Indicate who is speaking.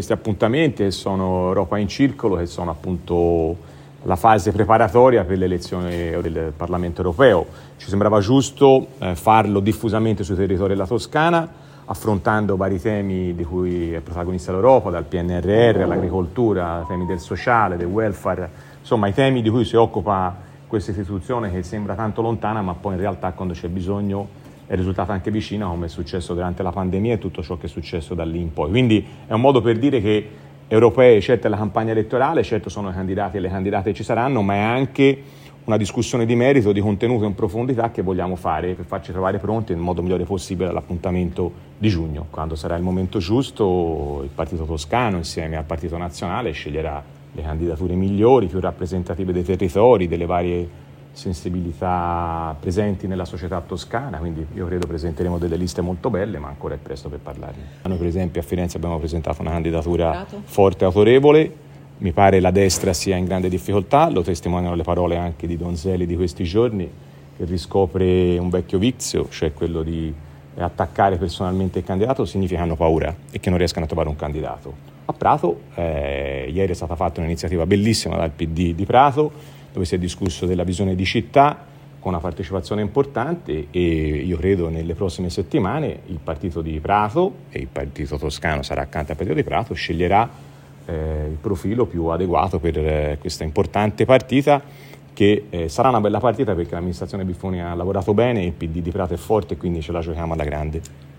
Speaker 1: questi appuntamenti che sono Europa in Circolo, che sono appunto la fase preparatoria per l'elezione del Parlamento europeo. Ci sembrava giusto eh, farlo diffusamente sui territori della Toscana, affrontando vari temi di cui è protagonista l'Europa, dal PNRR all'agricoltura, temi del sociale, del welfare, insomma i temi di cui si occupa questa istituzione che sembra tanto lontana, ma poi in realtà quando c'è bisogno è risultata anche vicina, come è successo durante la pandemia e tutto ciò che è successo da lì in poi. Quindi è un modo per dire che europee, certo è la campagna elettorale, certo sono i candidati e le candidate ci saranno, ma è anche una discussione di merito, di contenuto in profondità che vogliamo fare per farci trovare pronti nel modo migliore possibile all'appuntamento di giugno. Quando sarà il momento giusto, il Partito Toscano insieme al Partito Nazionale sceglierà le candidature migliori, più rappresentative dei territori, delle varie sensibilità presenti nella società toscana, quindi io credo presenteremo delle liste molto belle, ma ancora è presto per parlarne. Noi per esempio a Firenze abbiamo presentato una candidatura Grato. forte e autorevole, mi pare la destra sia in grande difficoltà, lo testimoniano le parole anche di Donzelli di questi giorni, che riscopre un vecchio vizio, cioè quello di attaccare personalmente il candidato, significa che hanno paura e che non riescano a trovare un candidato. A Prato, eh, ieri è stata fatta un'iniziativa bellissima dal PD di Prato, dove si è discusso della visione di città con una partecipazione importante e io credo nelle prossime settimane il partito di Prato e il partito toscano sarà accanto al partito di Prato sceglierà eh, il profilo più adeguato per eh, questa importante partita che eh, sarà una bella partita perché l'amministrazione Biffoni ha lavorato bene, il PD di Prato è forte quindi ce la giochiamo alla grande.